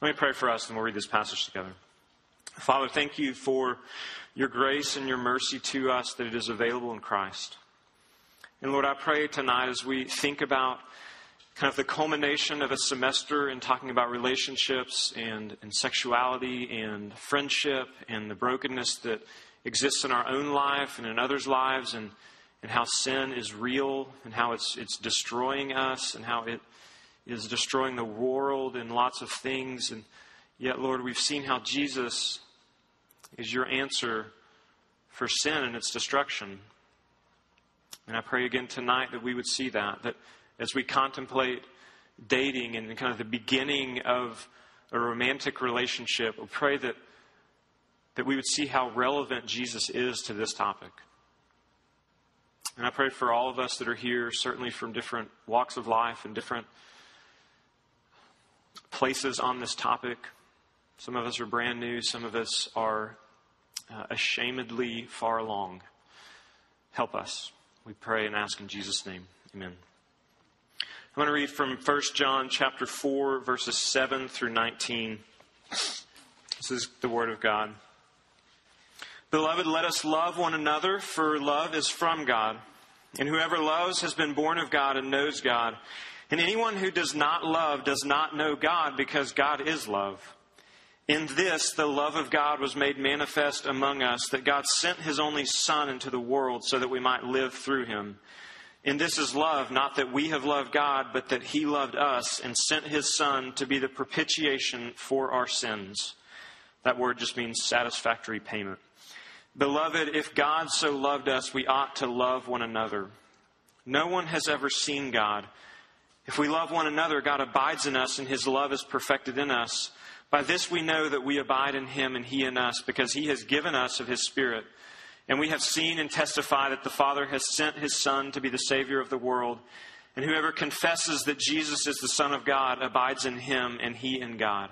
Let me pray for us and we'll read this passage together. Father, thank you for your grace and your mercy to us that it is available in Christ. And Lord, I pray tonight as we think about kind of the culmination of a semester in talking about relationships and, and sexuality and friendship and the brokenness that exists in our own life and in others' lives and, and how sin is real and how it's, it's destroying us and how it is destroying the world and lots of things. And yet, Lord, we've seen how Jesus is your answer for sin and its destruction. And I pray again tonight that we would see that, that as we contemplate dating and kind of the beginning of a romantic relationship, we pray that, that we would see how relevant Jesus is to this topic. And I pray for all of us that are here, certainly from different walks of life and different places on this topic. Some of us are brand new, some of us are uh, ashamedly far along. Help us. We pray and ask in Jesus' name. Amen. I'm going to read from 1 John chapter 4, verses 7 through 19. This is the Word of God. Beloved, let us love one another, for love is from God. And whoever loves has been born of God and knows God. And anyone who does not love does not know God, because God is love. In this, the love of God was made manifest among us, that God sent his only Son into the world so that we might live through him. And this is love, not that we have loved God, but that he loved us and sent his Son to be the propitiation for our sins. That word just means satisfactory payment. Beloved, if God so loved us, we ought to love one another. No one has ever seen God. If we love one another, God abides in us, and his love is perfected in us. By this we know that we abide in him and he in us, because he has given us of his Spirit. And we have seen and testify that the Father has sent his Son to be the Savior of the world. And whoever confesses that Jesus is the Son of God abides in him and he in God.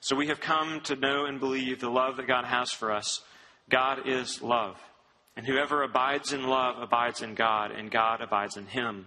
So we have come to know and believe the love that God has for us. God is love. And whoever abides in love abides in God, and God abides in him.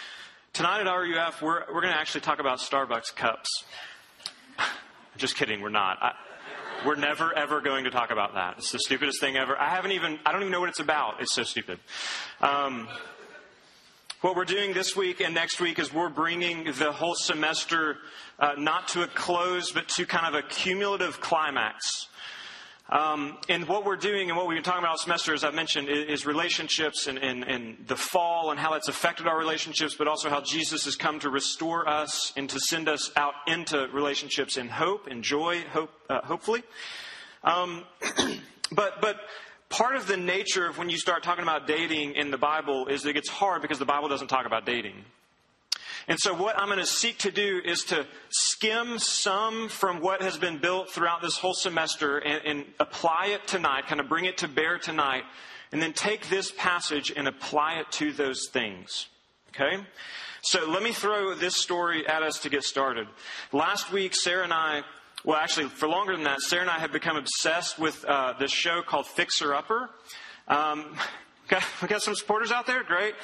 Tonight at RUF, we're, we're going to actually talk about Starbucks cups. Just kidding, we're not. I, we're never, ever going to talk about that. It's the stupidest thing ever. I haven't even, I don't even know what it's about. It's so stupid. Um, what we're doing this week and next week is we're bringing the whole semester uh, not to a close, but to kind of a cumulative climax. Um, and what we're doing and what we've been talking about all semester, as I mentioned, is, is relationships and, and, and, the fall and how that's affected our relationships, but also how Jesus has come to restore us and to send us out into relationships in hope and joy, hope, uh, hopefully. Um, but, but part of the nature of when you start talking about dating in the Bible is that it gets hard because the Bible doesn't talk about dating. And so, what I'm going to seek to do is to skim some from what has been built throughout this whole semester and, and, apply it tonight, kind of bring it to bear tonight, and then take this passage and apply it to those things. Okay? So, let me throw this story at us to get started. Last week, Sarah and I well, actually, for longer than that, Sarah and I have become obsessed with uh, this show called Fixer Upper. Um, We got some supporters out there? Great.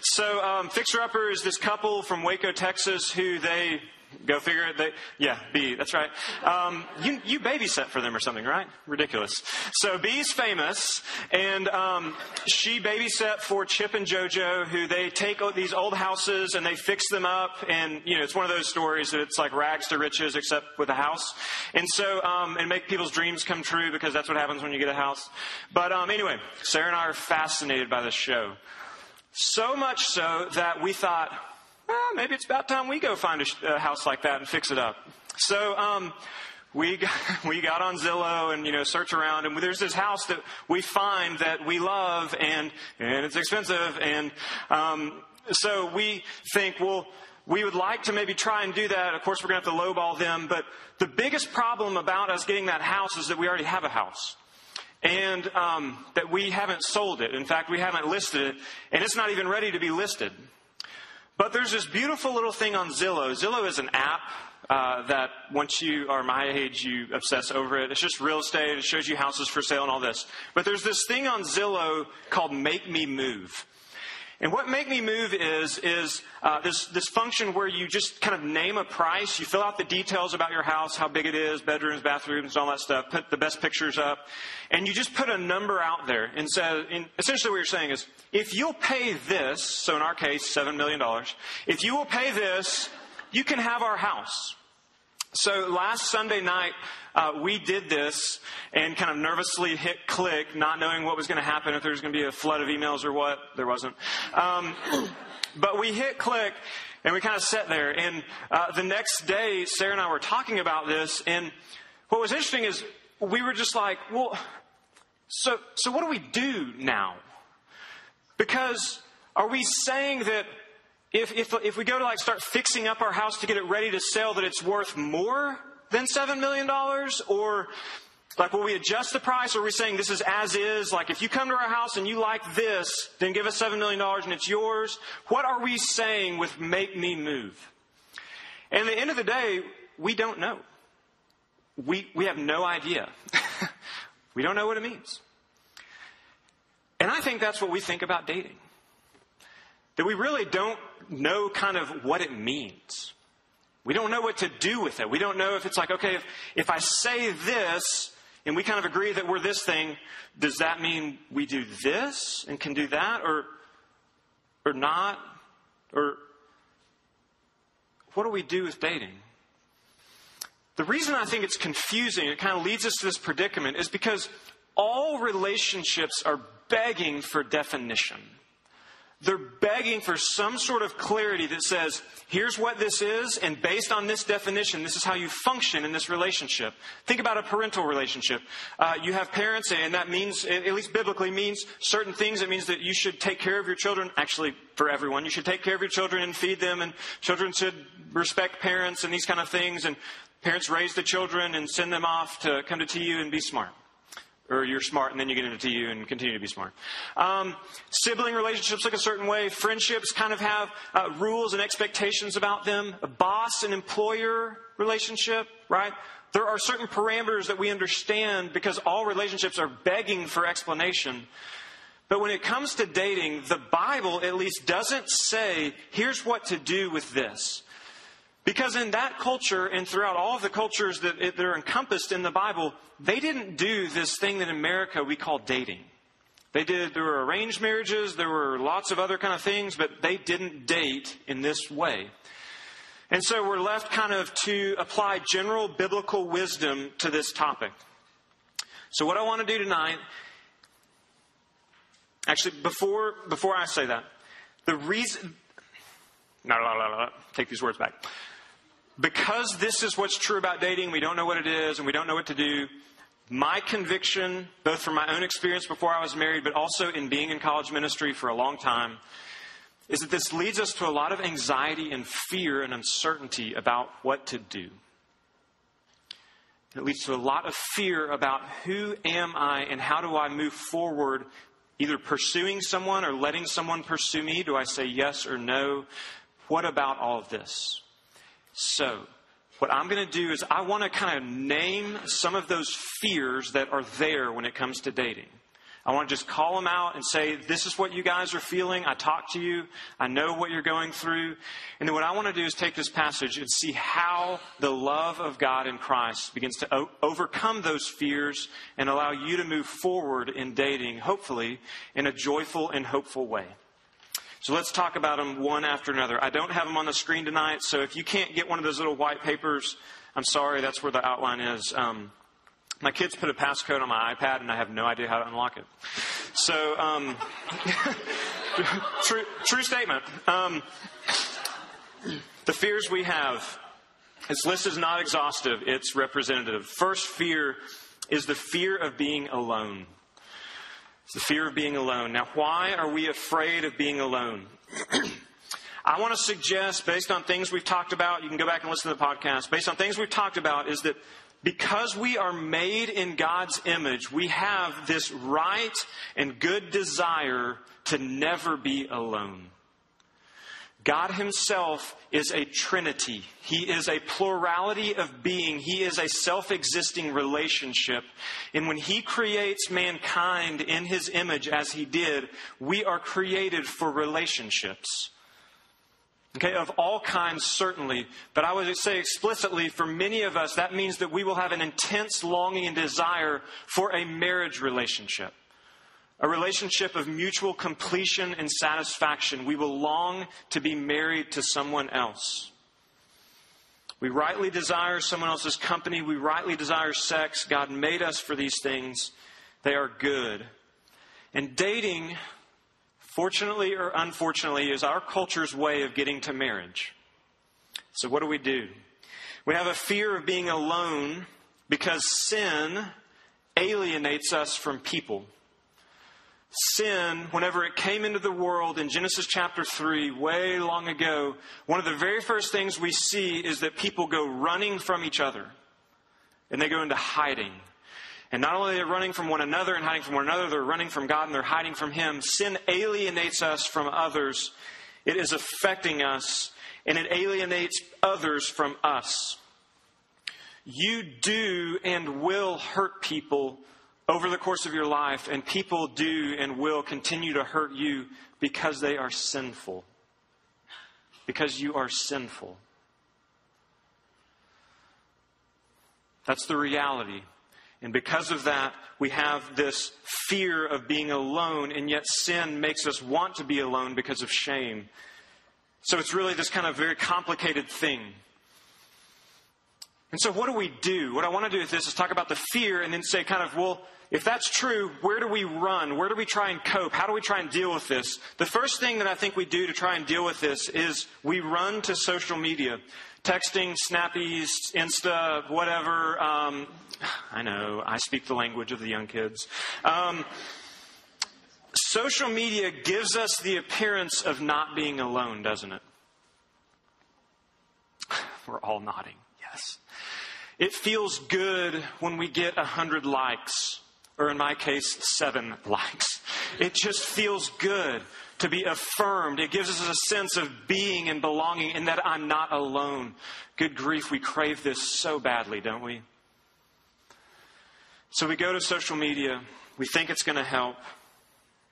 So, um, Fixer Upper is this couple from Waco, Texas, who they Go figure it. They, yeah, B. That's right. Um, you you babysit for them or something, right? Ridiculous. So B's famous, and um, she babysat for Chip and JoJo, who they take these old houses and they fix them up, and you know it's one of those stories that it's like rags to riches, except with a house, and so um, and make people's dreams come true because that's what happens when you get a house. But um, anyway, Sarah and I are fascinated by this show, so much so that we thought well, maybe it's about time we go find a, a house like that and fix it up. So, um, we got, we got on Zillow and you know search around and there's this house that we find that we love and and it's expensive and um, so we think well we would like to maybe try and do that. Of course, we're going to have to lowball them. But the biggest problem about us getting that house is that we already have a house. and um, that we haven't sold it. In fact, we haven't listed it, and it's not even ready to be listed. But there's this beautiful little thing on Zillow. Zillow is an app uh, that once you are my age, you obsess over it. It's just real estate. It shows you houses for sale and all this. But there's this thing on Zillow called Make Me Move. And what Make Me Move is, is uh, this, this function where you just kind of name a price. You fill out the details about your house, how big it is, bedrooms, bathrooms, all that stuff, put the best pictures up, and you just put a number out there. And so, and essentially what you're saying is, if you'll pay this, so in our case, $7 million, if you will pay this, you can have our house. So last Sunday night, uh, we did this and kind of nervously hit click, not knowing what was going to happen, if there was going to be a flood of emails or what. There wasn't. Um, but we hit click and we kind of sat there. And uh, the next day, Sarah and I were talking about this. And what was interesting is we were just like, well, so, so what do we do now? Because are we saying that if, if, if we go to like start fixing up our house to get it ready to sell, that it's worth more than $7 million? Or like, will we adjust the price? Or are we saying this is as is? Like, if you come to our house and you like this, then give us $7 million and it's yours. What are we saying with make me move? And at the end of the day, we don't know. We, we have no idea. we don't know what it means. And I think that's what we think about dating. That we really don't know kind of what it means. We don't know what to do with it. We don't know if it's like, okay, if, if I say this and we kind of agree that we're this thing, does that mean we do this and can do that or, or not? Or what do we do with dating? The reason I think it's confusing, it kind of leads us to this predicament, is because all relationships are begging for definition. They're begging for some sort of clarity that says, here's what this is, and based on this definition, this is how you function in this relationship. Think about a parental relationship. Uh, you have parents, and that means, at least biblically, means certain things. It means that you should take care of your children. Actually, for everyone, you should take care of your children and feed them, and children should respect parents and these kind of things. And parents raise the children and send them off to come to TU and be smart or you're smart and then you get into TU and continue to be smart. Um, sibling relationships look a certain way. Friendships kind of have uh, rules and expectations about them. A boss and employer relationship, right? There are certain parameters that we understand because all relationships are begging for explanation. But when it comes to dating, the Bible at least doesn't say, here's what to do with this. Because in that culture and throughout all of the cultures that, that are encompassed in the Bible, they didn't do this thing that in America we call dating. They did, there were arranged marriages, there were lots of other kind of things, but they didn't date in this way. And so we're left kind of to apply general biblical wisdom to this topic. So what I want to do tonight, actually, before, before I say that, the reason, no, no, no, no, take these words back because this is what's true about dating, we don't know what it is and we don't know what to do. My conviction, both from my own experience before I was married, but also in being in college ministry for a long time, is that this leads us to a lot of anxiety and fear and uncertainty about what to do. It leads to a lot of fear about who am I and how do I move forward, either pursuing someone or letting someone pursue me. Do I say yes or no? What about all of this? So, what I'm going to do is I want to kind of name some of those fears that are there when it comes to dating. I want to just call them out and say, this is what you guys are feeling. I talked to you. I know what you're going through. And then what I want to do is take this passage and see how the love of God in Christ begins to o- overcome those fears and allow you to move forward in dating, hopefully, in a joyful and hopeful way. So let's talk about them one after another. I don't have them on the screen tonight, so if you can't get one of those little white papers, I'm sorry, that's where the outline is. Um, my kids put a passcode on my iPad, and I have no idea how to unlock it. So, um, true, true statement. Um, the fears we have, this list is not exhaustive, it's representative. First fear is the fear of being alone. It's the fear of being alone. Now, why are we afraid of being alone? I want to suggest, based on things we've talked about, you can go back and listen to the podcast, based on things we've talked about, is that because we are made in God's image, we have this right and good desire to never be alone. God Himself is a trinity. He is a plurality of being. He is a self existing relationship. And when He creates mankind in His image as He did, we are created for relationships. Okay, of all kinds, certainly. But I would say explicitly, for many of us, that means that we will have an intense longing and desire for a marriage relationship. A relationship of mutual completion and satisfaction. We will long to be married to someone else. We rightly desire someone else's company. We rightly desire sex. God made us for these things. They are good. And dating fortunately or unfortunately, is our culture's way of getting to marriage. So, what do we do? We have a fear of being alone because sin alienates us from people. Sin, whenever it came into the world in Genesis chapter 3, way long ago, one of the very first things we see is that people go running from each other and they go into hiding. And not only are they running from one another and hiding from one another, they're running from God and they're hiding from Him. Sin alienates us from others. It is affecting us and it alienates others from us. You do and will hurt people over the course of your life, and people do and will continue to hurt you because they are sinful. Because you are sinful. That's the reality. And because of that, we have this fear of being alone, and yet sin makes us want to be alone because of shame. So it's really this kind of very complicated thing. And so, what do we do? What I want to do with this is talk about the fear and then say, kind of, well, if that's true, where do we run? Where do we try and cope? How do we try and deal with this? The first thing that I think we do to try and deal with this is we run to social media texting, snappies, Insta, whatever. Um, I know, I speak the language of the young kids. Um, social media gives us the appearance of not being alone, doesn't it? We're all nodding, yes. It feels good when we get a hundred likes, or in my case, seven likes. It just feels good to be affirmed. It gives us a sense of being and belonging and that I'm not alone. Good grief, we crave this so badly, don't we? So we go to social media. We think it's going to help.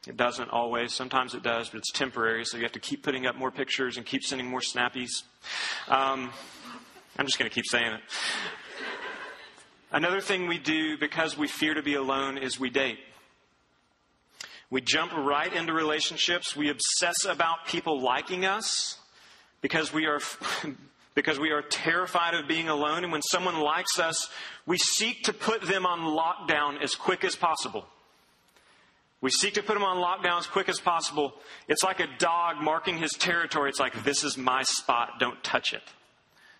It doesn't always. Sometimes it does, but it's temporary, so you have to keep putting up more pictures and keep sending more snappies. Um, I'm just going to keep saying it. Another thing we do because we fear to be alone is we date. We jump right into relationships. We obsess about people liking us because we are because we are terrified of being alone. And when someone likes us, we seek to put them on lockdown as quick as possible. We seek to put them on lockdown as quick as possible. It's like a dog marking his territory. It's like, this is my spot. Don't touch it.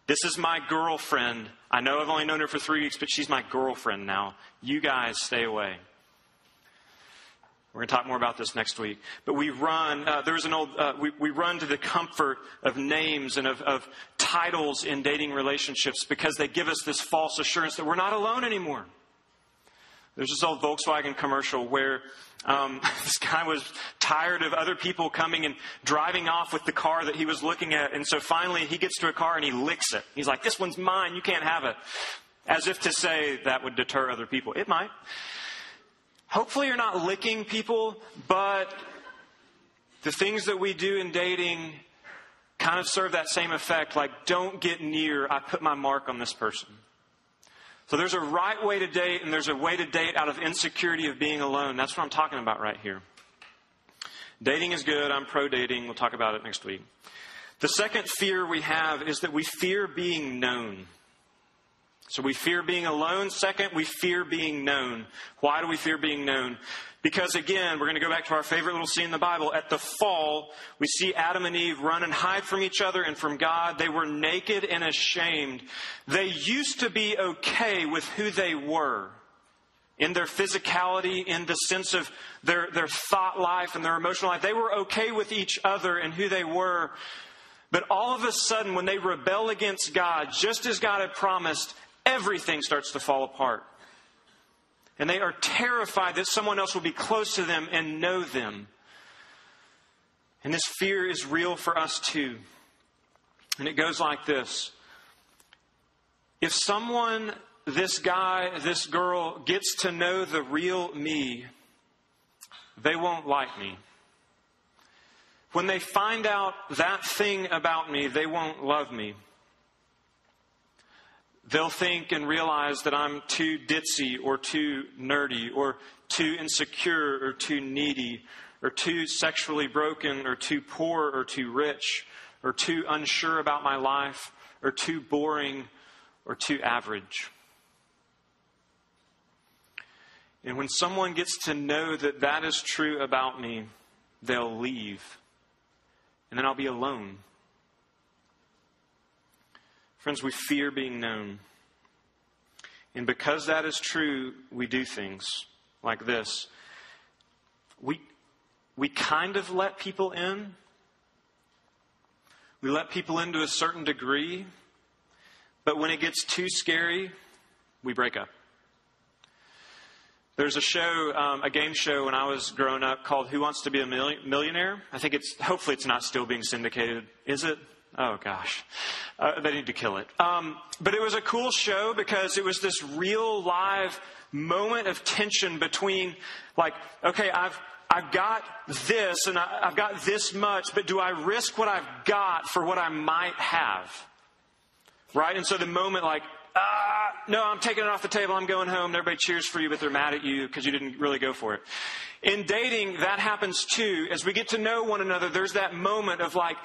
This is my girlfriend. I know I've only known her for three weeks, but she's my girlfriend now. You guys stay away. We're going to talk more about this next week. But we run, uh, there's an old, uh, we, we run to the comfort of names and of, of titles in dating relationships because they give us this false assurance that we're not alone anymore. There's this old Volkswagen commercial where um, this guy was tired of other people coming and driving off with the car that he was looking at. And so finally he gets to a car and he licks it. He's like, This one's mine. You can't have it. As if to say that would deter other people. It might. Hopefully, you're not licking people, but the things that we do in dating kind of serve that same effect like, don't get near, I put my mark on this person. So there's a right way to date, and there's a way to date out of insecurity of being alone. That's what I'm talking about right here. Dating is good. I'm pro dating. We'll talk about it next week. The second fear we have is that we fear being known. So we fear being alone. Second, we fear being known. Why do we fear being known? Because again, we're going to go back to our favorite little scene in the Bible. At the fall, we see Adam and Eve run and hide from each other and from God. They were naked and ashamed. They used to be okay with who they were in their physicality, in the sense of their, their thought life and their emotional life. They were okay with each other and who they were. But all of a sudden, when they rebel against God, just as God had promised, everything starts to fall apart. And they are terrified that someone else will be close to them and know them. And this fear is real for us too. And it goes like this If someone, this guy, this girl, gets to know the real me, they won't like me. When they find out that thing about me, they won't love me. They'll think and realize that I'm too ditzy or too nerdy or too insecure or too needy or too sexually broken or too poor or too rich or too unsure about my life or too boring or too average. And when someone gets to know that that is true about me, they'll leave. And then I'll be alone. Friends, we fear being known. And because that is true, we do things like this. We, we kind of let people in. We let people in to a certain degree. But when it gets too scary, we break up. There's a show, um, a game show when I was growing up called Who Wants to Be a Millionaire? I think it's, hopefully it's not still being syndicated. Is it? Oh gosh. Uh, they need to kill it. Um, but it was a cool show because it was this real live moment of tension between like, okay, I've, I've got this and I, I've got this much, but do I risk what I've got for what I might have? Right? And so the moment like, ah, no, I'm taking it off the table. I'm going home. Everybody cheers for you, but they're mad at you because you didn't really go for it. In dating, that happens too. As we get to know one another, there's that moment of like,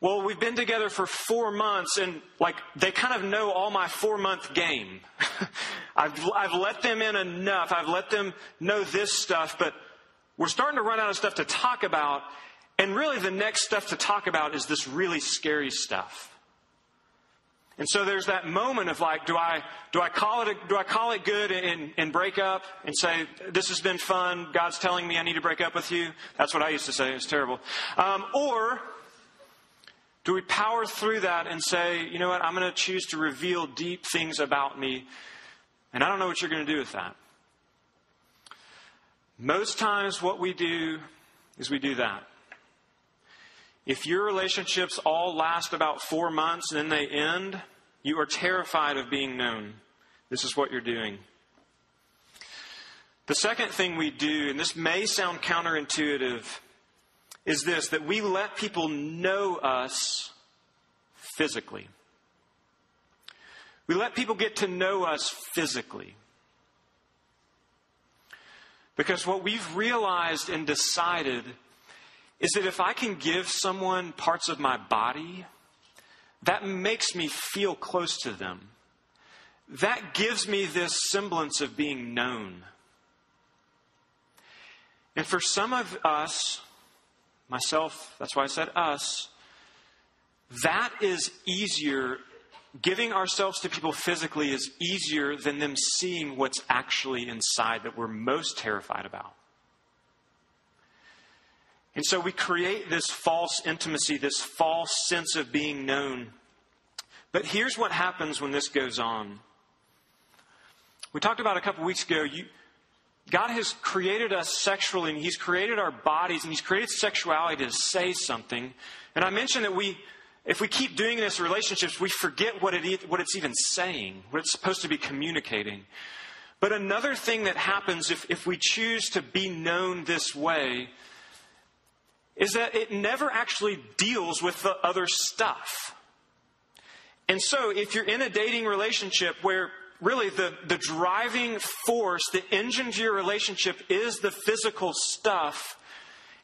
well, we've been together for four months and like they kind of know all my four month game. I've, I've let them in enough. I've let them know this stuff, but we're starting to run out of stuff to talk about. And really the next stuff to talk about is this really scary stuff. And so there's that moment of like, do I, do I call it, a, do I call it good and, and break up and say, this has been fun. God's telling me I need to break up with you. That's what I used to say. It's terrible. Um, or do we power through that and say, you know what, I'm going to choose to reveal deep things about me, and I don't know what you're going to do with that? Most times, what we do is we do that. If your relationships all last about four months and then they end, you are terrified of being known. This is what you're doing. The second thing we do, and this may sound counterintuitive, is this that we let people know us physically. We let people get to know us physically. Because what we've realized and decided is that if I can give someone parts of my body, that makes me feel close to them. That gives me this semblance of being known. And for some of us, myself, that's why I said us, that is easier. Giving ourselves to people physically is easier than them seeing what's actually inside that we're most terrified about. And so we create this false intimacy, this false sense of being known. But here's what happens when this goes on. We talked about a couple weeks ago, you, God has created us sexually, and He's created our bodies, and He's created sexuality to say something. And I mentioned that we, if we keep doing this in relationships, we forget what, it, what it's even saying, what it's supposed to be communicating. But another thing that happens if, if we choose to be known this way is that it never actually deals with the other stuff. And so, if you're in a dating relationship where really the, the driving force, the engine to your relationship is the physical stuff,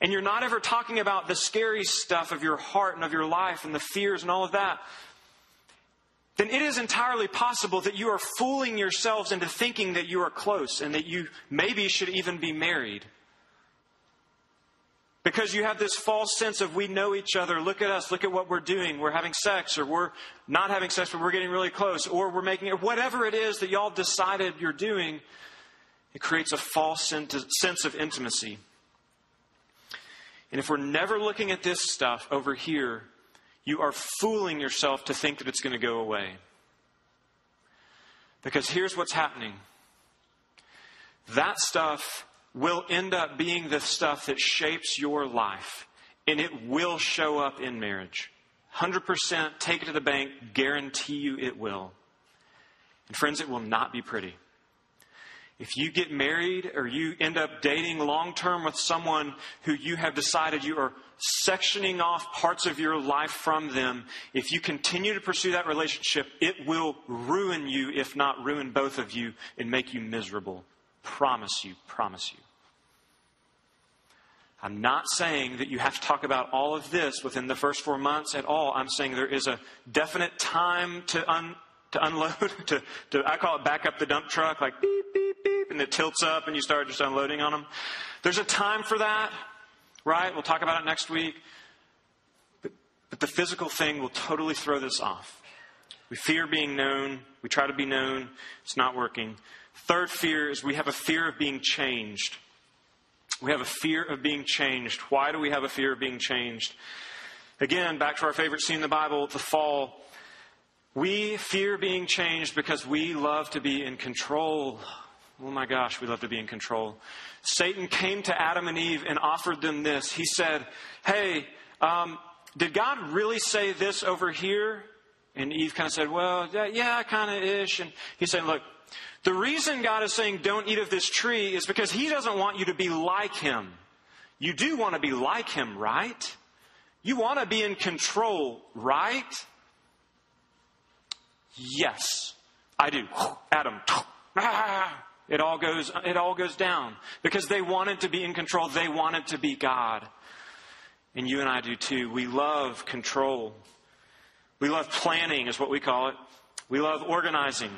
and you're not ever talking about the scary stuff of your heart and of your life and the fears and all of that, then it is entirely possible that you are fooling yourselves into thinking that you are close and that you maybe should even be married. Because you have this false sense of we know each other. Look at us. Look at what we're doing. We're having sex, or we're not having sex, but we're getting really close, or we're making it, whatever it is that y'all decided you're doing, it creates a false sense of intimacy. And if we're never looking at this stuff over here, you are fooling yourself to think that it's going to go away. Because here's what's happening that stuff will end up being the stuff that shapes your life, and it will show up in marriage. 100% take it to the bank, guarantee you it will. And friends, it will not be pretty. If you get married or you end up dating long term with someone who you have decided you are sectioning off parts of your life from them, if you continue to pursue that relationship, it will ruin you, if not ruin both of you, and make you miserable. Promise you, promise you. I'm not saying that you have to talk about all of this within the first four months at all. I'm saying there is a definite time to, un, to unload, to, to, I call it back up the dump truck, like beep, beep, beep, and it tilts up and you start just unloading on them. There's a time for that, right? We'll talk about it next week. But, but the physical thing will totally throw this off. We fear being known. We try to be known. It's not working. Third fear is we have a fear of being changed. We have a fear of being changed. Why do we have a fear of being changed? Again, back to our favorite scene in the Bible, the fall. We fear being changed because we love to be in control. Oh my gosh, we love to be in control. Satan came to Adam and Eve and offered them this. He said, Hey, um, did God really say this over here? And Eve kind of said, Well, yeah, yeah kind of ish. And he said, Look, the reason God is saying don't eat of this tree is because He doesn't want you to be like Him. You do want to be like Him, right? You want to be in control, right? Yes, I do. Adam. Ah, it all goes, it all goes down because they wanted to be in control. They wanted to be God. And you and I do too. We love control. We love planning, is what we call it. We love organizing.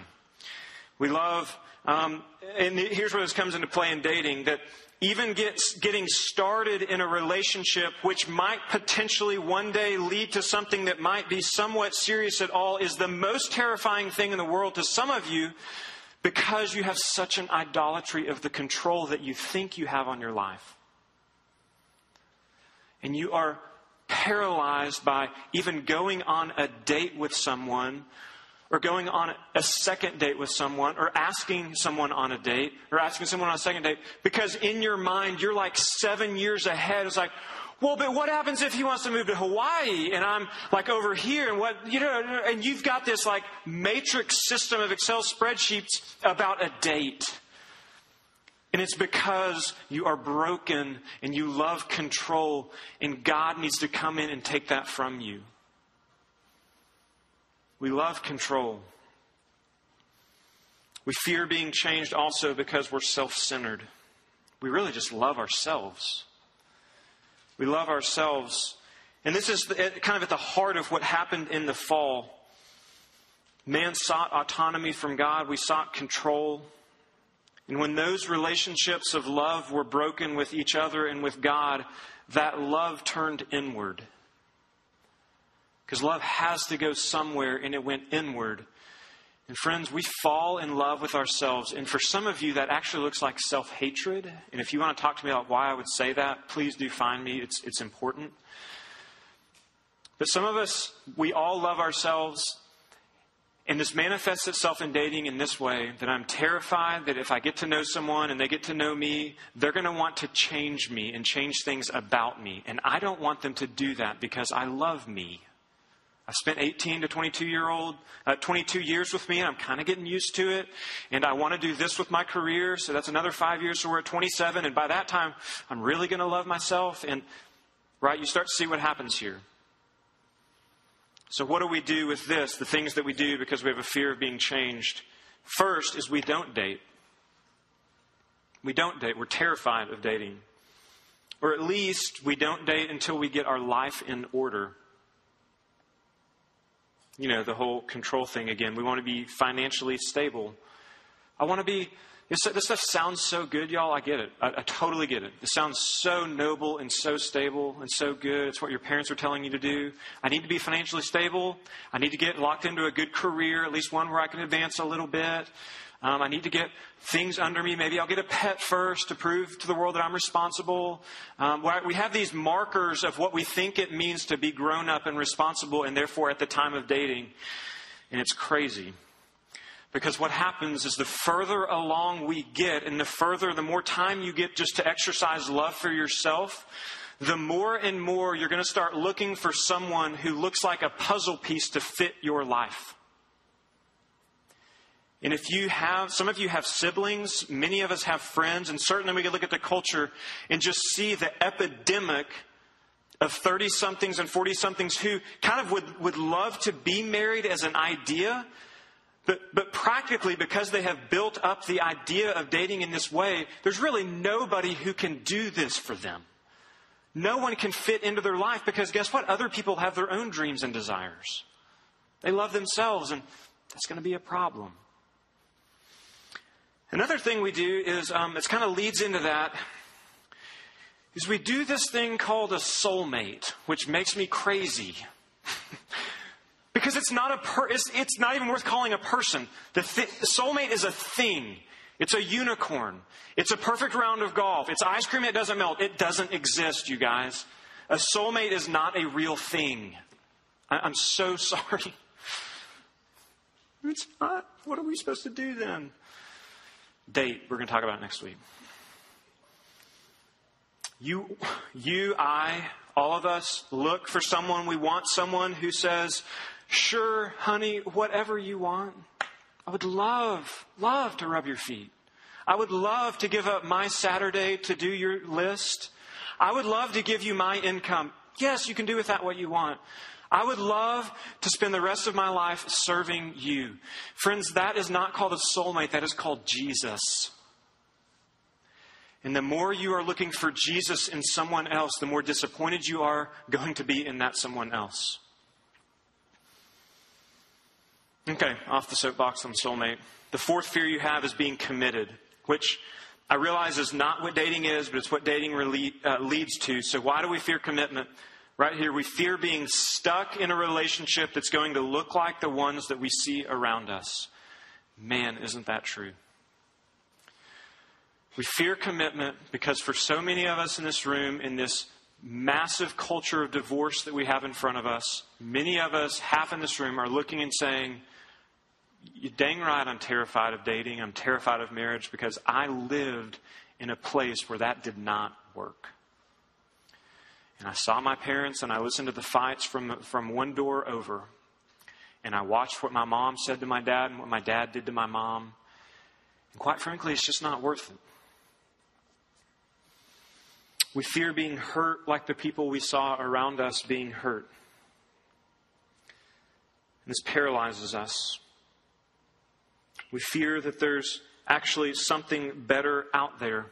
We love, um, and here's where this comes into play in dating that even gets, getting started in a relationship which might potentially one day lead to something that might be somewhat serious at all is the most terrifying thing in the world to some of you because you have such an idolatry of the control that you think you have on your life. And you are paralyzed by even going on a date with someone or going on a second date with someone, or asking someone on a date, or asking someone on a second date, because in your mind, you're like seven years ahead. It's like, well, but what happens if he wants to move to Hawaii and I'm like over here and what, you know, and you've got this like matrix system of Excel spreadsheets about a date. And it's because you are broken and you love control and God needs to come in and take that from you. We love control. We fear being changed also because we're self centered. We really just love ourselves. We love ourselves. And this is kind of at the heart of what happened in the fall. Man sought autonomy from God, we sought control. And when those relationships of love were broken with each other and with God, that love turned inward. Because love has to go somewhere, and it went inward. And friends, we fall in love with ourselves. And for some of you, that actually looks like self hatred. And if you want to talk to me about why I would say that, please do find me. It's, it's important. But some of us, we all love ourselves. And this manifests itself in dating in this way that I'm terrified that if I get to know someone and they get to know me, they're going to want to change me and change things about me. And I don't want them to do that because I love me. I spent 18 to 22 year old, uh, 22 years with me, and I'm kind of getting used to it. And I want to do this with my career, so that's another five years. So we're at 27, and by that time, I'm really going to love myself. And right, you start to see what happens here. So, what do we do with this? The things that we do because we have a fear of being changed. First is we don't date. We don't date. We're terrified of dating. Or at least we don't date until we get our life in order you know, the whole control thing again. We want to be financially stable. I want to be. This, this stuff sounds so good, y'all. I get it. I, I totally get it. It sounds so noble and so stable and so good. It's what your parents are telling you to do. I need to be financially stable. I need to get locked into a good career, at least one where I can advance a little bit. Um, I need to get things under me. Maybe I'll get a pet first to prove to the world that I'm responsible. Um, we have these markers of what we think it means to be grown up and responsible, and therefore at the time of dating. And it's crazy. Because what happens is the further along we get, and the further, the more time you get just to exercise love for yourself, the more and more you're going to start looking for someone who looks like a puzzle piece to fit your life. And if you have, some of you have siblings, many of us have friends, and certainly we can look at the culture and just see the epidemic of 30 somethings and 40 somethings who kind of would, would love to be married as an idea, but, but practically, because they have built up the idea of dating in this way, there's really nobody who can do this for them. No one can fit into their life because guess what? Other people have their own dreams and desires. They love themselves, and that's going to be a problem. Another thing we do is, um, it kind of leads into that, is we do this thing called a soulmate, which makes me crazy. because it's not a per, it's, it's, not even worth calling a person. The, th- the soulmate is a thing. It's a unicorn. It's a perfect round of golf. It's ice cream that doesn't melt. It doesn't exist, you guys. A soulmate is not a real thing. I, I'm so sorry. It's not. What are we supposed to do then? date we're going to talk about next week. You, you, I, all of us look for someone. We want someone who says, Sure, honey, whatever you want. I would love, love to rub your feet. I would love to give up my Saturday to do your list. I would love to give you my income. Yes, you can do with that what you want. I would love to spend the rest of my life serving you. Friends, that is not called a soulmate, that is called Jesus. And the more you are looking for Jesus in someone else, the more disappointed you are going to be in that someone else. Okay, off the soapbox on soulmate. The fourth fear you have is being committed, which I realize is not what dating is, but it's what dating uh, leads to. So, why do we fear commitment? Right here, we fear being stuck in a relationship that's going to look like the ones that we see around us. Man, isn't that true? We fear commitment because for so many of us in this room, in this massive culture of divorce that we have in front of us, many of us, half in this room, are looking and saying, You dang right, I'm terrified of dating. I'm terrified of marriage because I lived in a place where that did not work. And I saw my parents and I listened to the fights from, from one door over. And I watched what my mom said to my dad and what my dad did to my mom. And quite frankly, it's just not worth it. We fear being hurt like the people we saw around us being hurt. And this paralyzes us. We fear that there's actually something better out there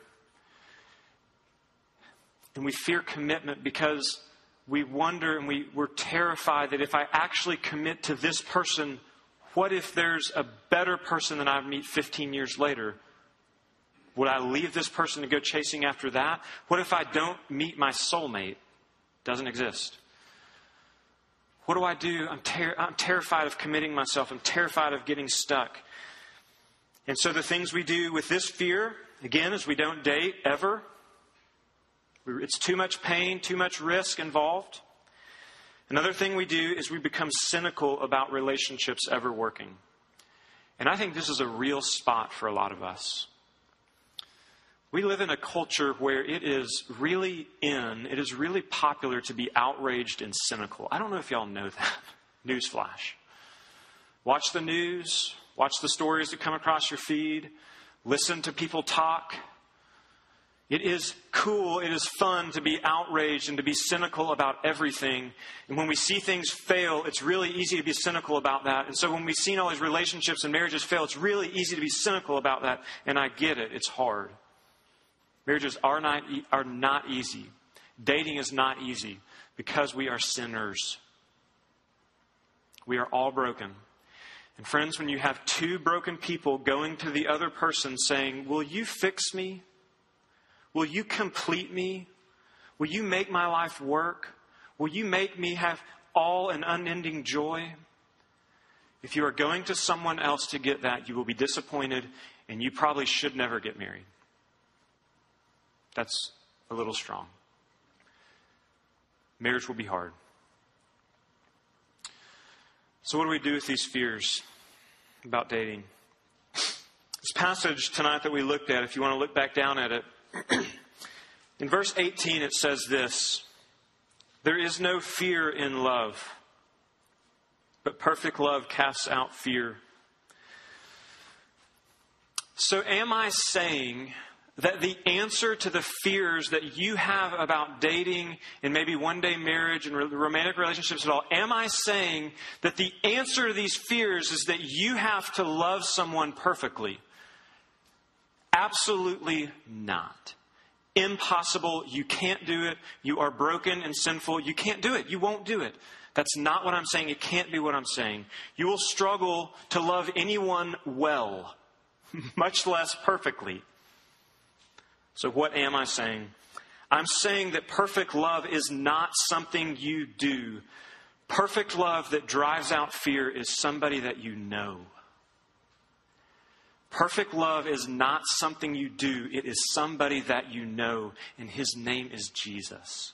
and we fear commitment because we wonder and we, we're terrified that if I actually commit to this person, what if there's a better person than I meet 15 years later? Would I leave this person to go chasing after that? What if I don't meet my soulmate? Doesn't exist. What do I do? I'm, ter- I'm terrified of committing myself. I'm terrified of getting stuck. And so the things we do with this fear, again, is we don't date ever. It's too much pain, too much risk involved. Another thing we do is we become cynical about relationships ever working. And I think this is a real spot for a lot of us. We live in a culture where it is really in, it is really popular to be outraged and cynical. I don't know if y'all know that. Newsflash. Watch the news, watch the stories that come across your feed, listen to people talk, it is cool, it is fun to be outraged and to be cynical about everything. And when we see things fail, it's really easy to be cynical about that. And so when we've seen all these relationships and marriages fail, it's really easy to be cynical about that. And I get it, it's hard. Marriages are not, are not easy. Dating is not easy because we are sinners. We are all broken. And friends, when you have two broken people going to the other person saying, Will you fix me? Will you complete me? Will you make my life work? Will you make me have all an unending joy? If you are going to someone else to get that, you will be disappointed and you probably should never get married. That's a little strong. Marriage will be hard. So, what do we do with these fears about dating? This passage tonight that we looked at, if you want to look back down at it, in verse 18 it says this There is no fear in love, but perfect love casts out fear. So, am I saying that the answer to the fears that you have about dating and maybe one day marriage and romantic relationships at all, am I saying that the answer to these fears is that you have to love someone perfectly? Absolutely not. Impossible. You can't do it. You are broken and sinful. You can't do it. You won't do it. That's not what I'm saying. It can't be what I'm saying. You will struggle to love anyone well, much less perfectly. So, what am I saying? I'm saying that perfect love is not something you do. Perfect love that drives out fear is somebody that you know. Perfect love is not something you do, it is somebody that you know, and his name is Jesus.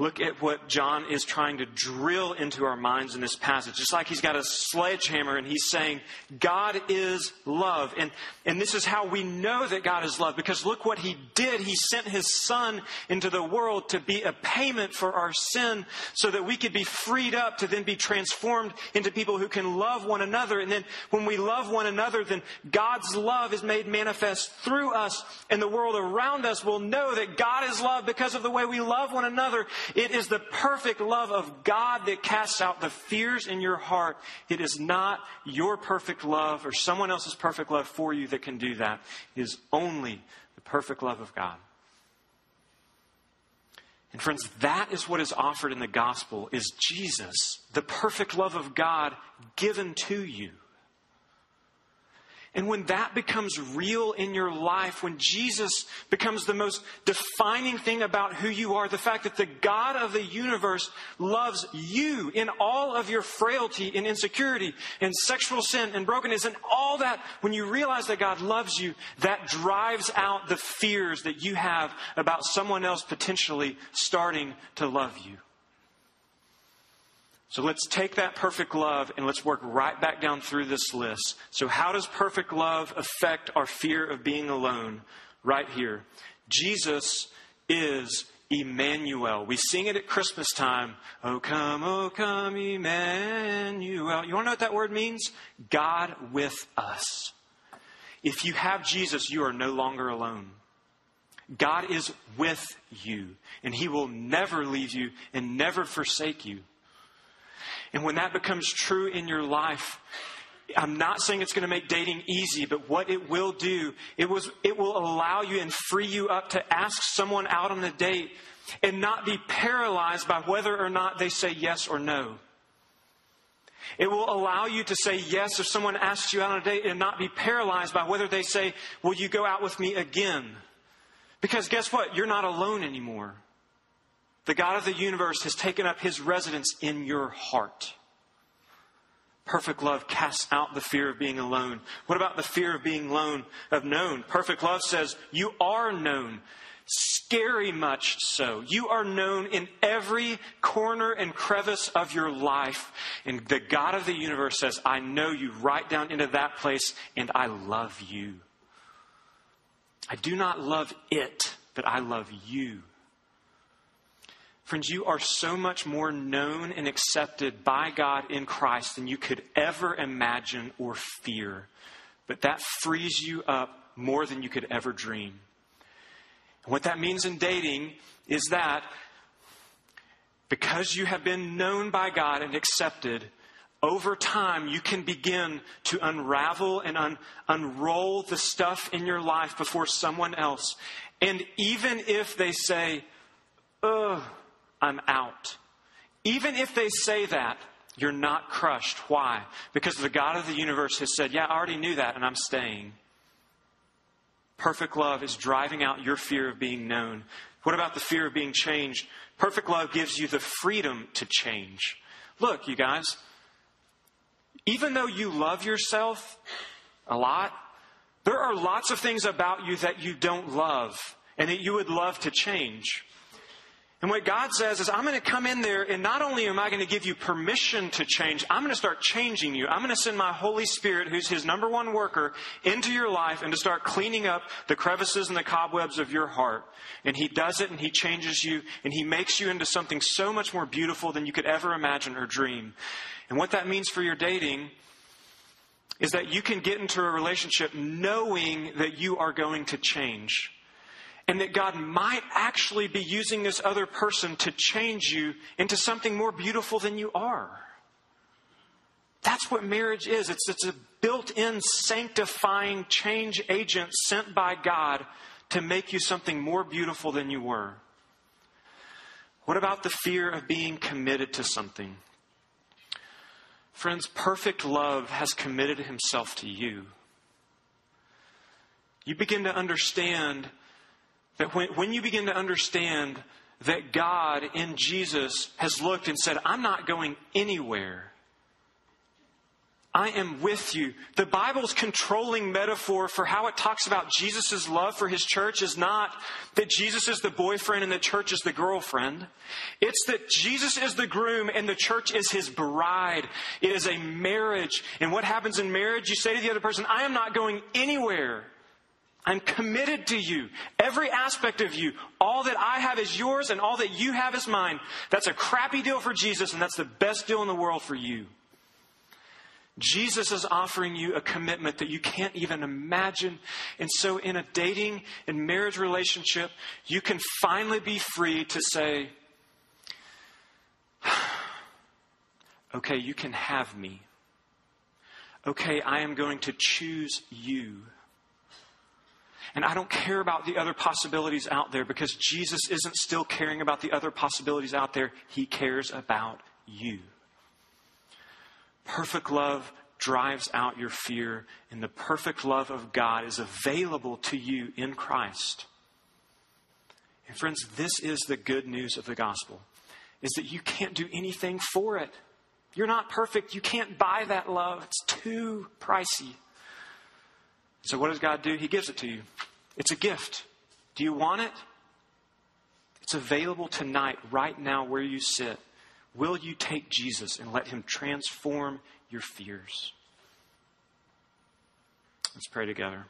Look at what John is trying to drill into our minds in this passage. Just like he's got a sledgehammer and he's saying, God is love. And, and this is how we know that God is love because look what he did. He sent his son into the world to be a payment for our sin so that we could be freed up to then be transformed into people who can love one another. And then when we love one another, then God's love is made manifest through us and the world around us will know that God is love because of the way we love one another it is the perfect love of God that casts out the fears in your heart. It is not your perfect love or someone else's perfect love for you that can do that. It is only the perfect love of God. And friends, that is what is offered in the gospel is Jesus, the perfect love of God given to you. And when that becomes real in your life, when Jesus becomes the most defining thing about who you are, the fact that the God of the universe loves you in all of your frailty and insecurity and sexual sin and brokenness and all that, when you realize that God loves you, that drives out the fears that you have about someone else potentially starting to love you. So let's take that perfect love and let's work right back down through this list. So, how does perfect love affect our fear of being alone? Right here. Jesus is Emmanuel. We sing it at Christmas time. Oh, come, oh, come, Emmanuel. You want to know what that word means? God with us. If you have Jesus, you are no longer alone. God is with you, and He will never leave you and never forsake you. And when that becomes true in your life, I'm not saying it's going to make dating easy, but what it will do, it, was, it will allow you and free you up to ask someone out on a date and not be paralyzed by whether or not they say yes or no. It will allow you to say yes if someone asks you out on a date and not be paralyzed by whether they say, Will you go out with me again? Because guess what? You're not alone anymore. The God of the universe has taken up his residence in your heart. Perfect love casts out the fear of being alone. What about the fear of being alone, of known? Perfect love says, You are known. Scary much so. You are known in every corner and crevice of your life. And the God of the universe says, I know you right down into that place, and I love you. I do not love it, but I love you. Friends, you are so much more known and accepted by God in Christ than you could ever imagine or fear. But that frees you up more than you could ever dream. And what that means in dating is that because you have been known by God and accepted, over time you can begin to unravel and un- unroll the stuff in your life before someone else. And even if they say, ugh, I'm out. Even if they say that, you're not crushed. Why? Because the God of the universe has said, Yeah, I already knew that, and I'm staying. Perfect love is driving out your fear of being known. What about the fear of being changed? Perfect love gives you the freedom to change. Look, you guys, even though you love yourself a lot, there are lots of things about you that you don't love and that you would love to change. And what God says is, I'm going to come in there, and not only am I going to give you permission to change, I'm going to start changing you. I'm going to send my Holy Spirit, who's His number one worker, into your life and to start cleaning up the crevices and the cobwebs of your heart. And He does it, and He changes you, and He makes you into something so much more beautiful than you could ever imagine or dream. And what that means for your dating is that you can get into a relationship knowing that you are going to change and that God might actually be using this other person to change you into something more beautiful than you are. That's what marriage is. It's, it's a built in sanctifying change agent sent by God to make you something more beautiful than you were. What about the fear of being committed to something? Friends, perfect love has committed himself to you. You begin to understand that when, when you begin to understand that God in Jesus has looked and said, I'm not going anywhere. I am with you. The Bible's controlling metaphor for how it talks about Jesus' love for his church is not that Jesus is the boyfriend and the church is the girlfriend. It's that Jesus is the groom and the church is his bride. It is a marriage. And what happens in marriage? You say to the other person, I am not going anywhere. I'm committed to you. Every aspect of you. All that I have is yours and all that you have is mine. That's a crappy deal for Jesus and that's the best deal in the world for you. Jesus is offering you a commitment that you can't even imagine. And so, in a dating and marriage relationship, you can finally be free to say, okay, you can have me. Okay, I am going to choose you. And I don't care about the other possibilities out there because Jesus isn't still caring about the other possibilities out there. He cares about you. Perfect love drives out your fear, and the perfect love of God is available to you in Christ. And friends, this is the good news of the gospel is that you can't do anything for it. You're not perfect. You can't buy that love. It's too pricey. So, what does God do? He gives it to you. It's a gift. Do you want it? It's available tonight, right now, where you sit. Will you take Jesus and let him transform your fears? Let's pray together.